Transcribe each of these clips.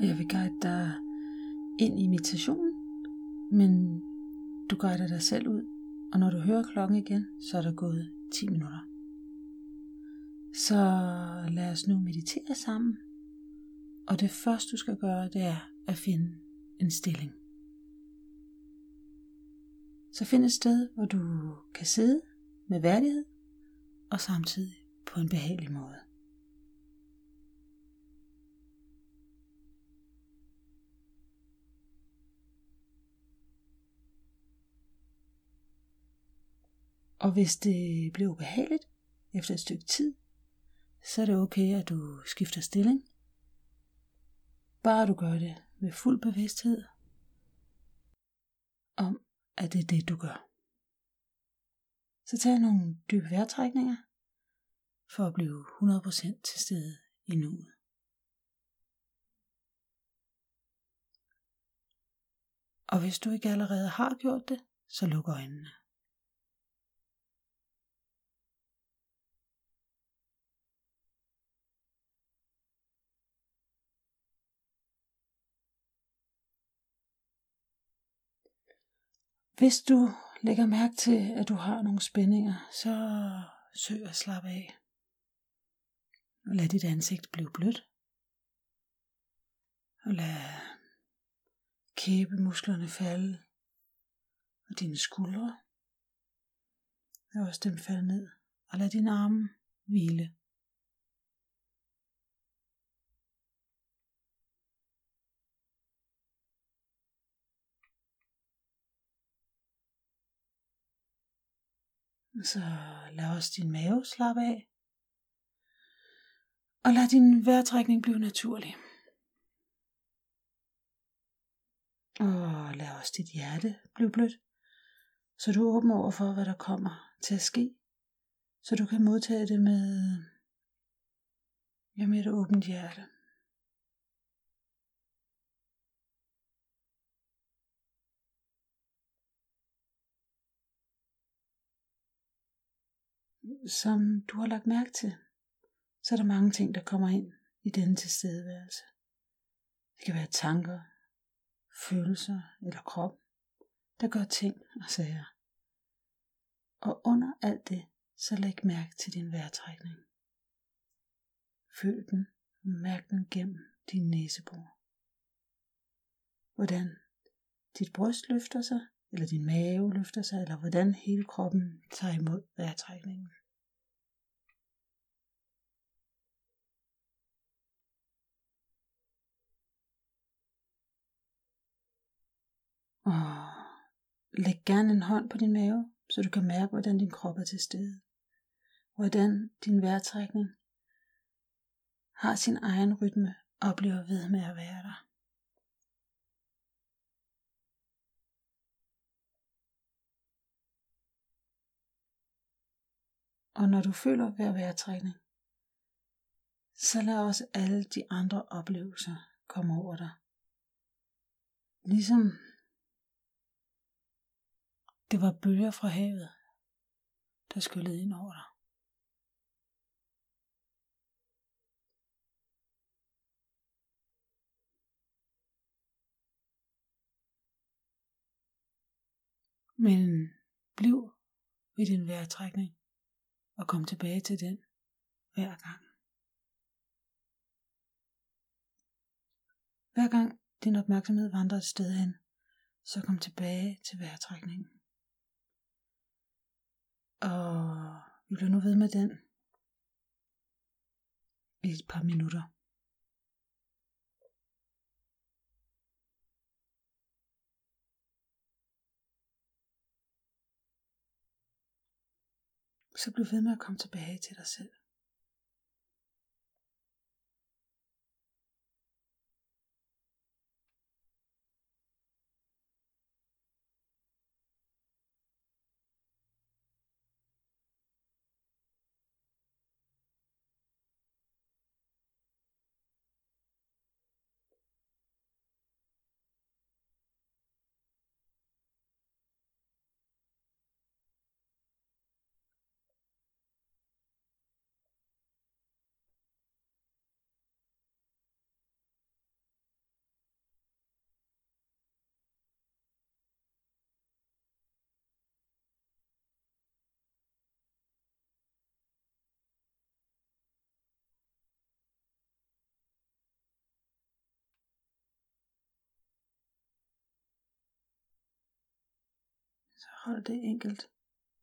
og jeg vil guide dig ind i meditationen, men du guider dig selv ud, og når du hører klokken igen, så er der gået 10 minutter. Så lad os nu meditere sammen, og det første du skal gøre, det er at finde en stilling. Så find et sted, hvor du kan sidde med værdighed og samtidig på en behagelig måde. Og hvis det bliver ubehageligt efter et stykke tid, så er det okay, at du skifter stilling. Bare du gør det med fuld bevidsthed om, at det er det, du gør. Så tag nogle dybe vejrtrækninger for at blive 100% til stede i nuet. Og hvis du ikke allerede har gjort det, så luk øjnene. Hvis du lægger mærke til, at du har nogle spændinger, så søg at slappe af. Og lad dit ansigt blive blødt. Og lad kæbemusklerne falde. Og dine skuldre. Lad også dem falde ned. Og lad dine arme hvile. Så lad også din mave slappe af. Og lad din vejrtrækning blive naturlig. Og lad også dit hjerte blive blødt, så du er åben over for, hvad der kommer til at ske. Så du kan modtage det med, ja, med et åbent hjerte. Som du har lagt mærke til, så er der mange ting, der kommer ind i denne tilstedeværelse. Det kan være tanker, følelser eller krop, der gør ting og sager. Og under alt det, så læg mærke til din vejrtrækning. Føl den og mærk den gennem din næsebor. Hvordan dit bryst løfter sig, eller din mave løfter sig, eller hvordan hele kroppen tager imod vejrtrækningen. Og læg gerne en hånd på din mave, så du kan mærke, hvordan din krop er til stede. Hvordan din vejrtrækning har sin egen rytme og bliver ved med at være der. Og når du føler hver vejrtrækning, så lad også alle de andre oplevelser komme over dig. Ligesom det var bølger fra havet, der skyllede ind over dig. Men bliv ved din vejrtrækning og kom tilbage til den hver gang. Hver gang din opmærksomhed vandrer et sted hen, så kom tilbage til vejrtrækningen. Og vi bliver nu ved med den i et par minutter. Så bliv ved med at komme tilbage til dig selv. Så hold det enkelt.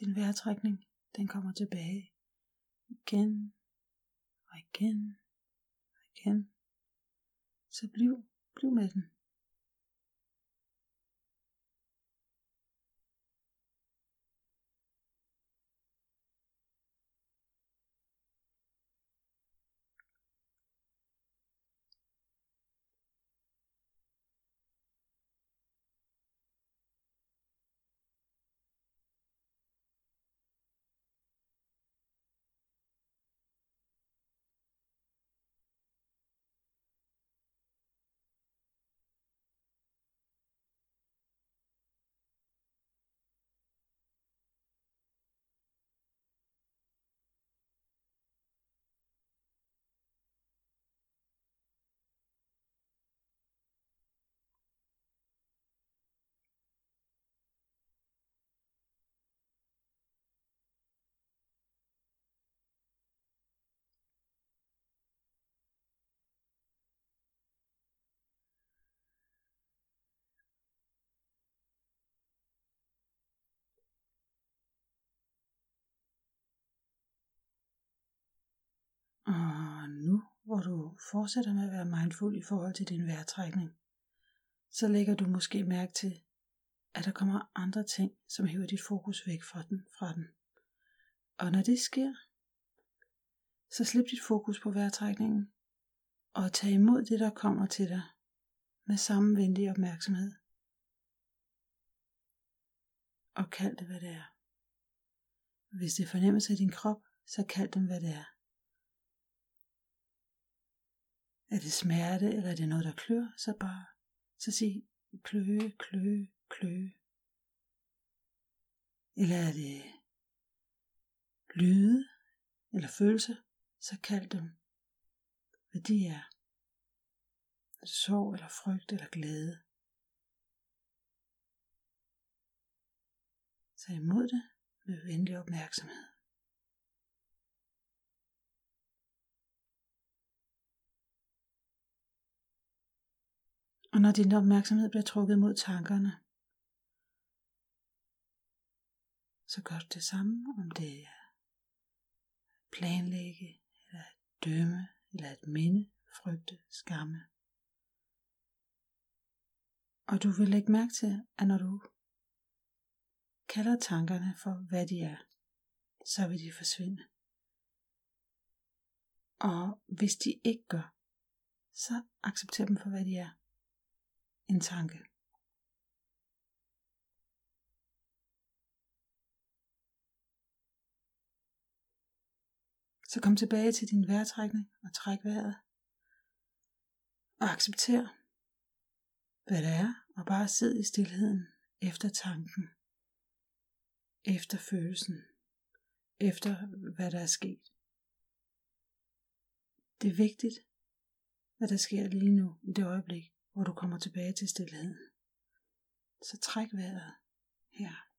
Din vejrtrækning, den kommer tilbage. Igen og igen og igen. Så bliv, bliv med den. Og nu, hvor du fortsætter med at være mindful i forhold til din vejrtrækning, så lægger du måske mærke til, at der kommer andre ting, som hæver dit fokus væk fra den. Fra den. Og når det sker, så slip dit fokus på vejrtrækningen, og tag imod det, der kommer til dig, med samme venlige opmærksomhed. Og kald det, hvad det er. Hvis det fornemmes af din krop, så kald dem, hvad det er. Er det smerte, eller er det noget, der klør, så bare så sig kløe, kløe, kløe. Eller er det lyde eller følelse, så kald dem, hvad de er. Er det sorg eller frygt eller glæde? Tag imod det med venlig opmærksomhed. Og når din opmærksomhed bliver trukket mod tankerne, så gør du det samme, om det er planlægge, eller at dømme, eller at minde, frygte, skamme. Og du vil lægge mærke til, at når du kalder tankerne for, hvad de er, så vil de forsvinde. Og hvis de ikke gør, så accepter dem for, hvad de er en tanke. Så kom tilbage til din vejrtrækning og træk vejret. Og accepter, hvad det er, og bare sid i stillheden efter tanken, efter følelsen, efter hvad der er sket. Det er vigtigt, hvad der sker lige nu i det øjeblik, hvor du kommer tilbage til stillheden. Så træk vejret her.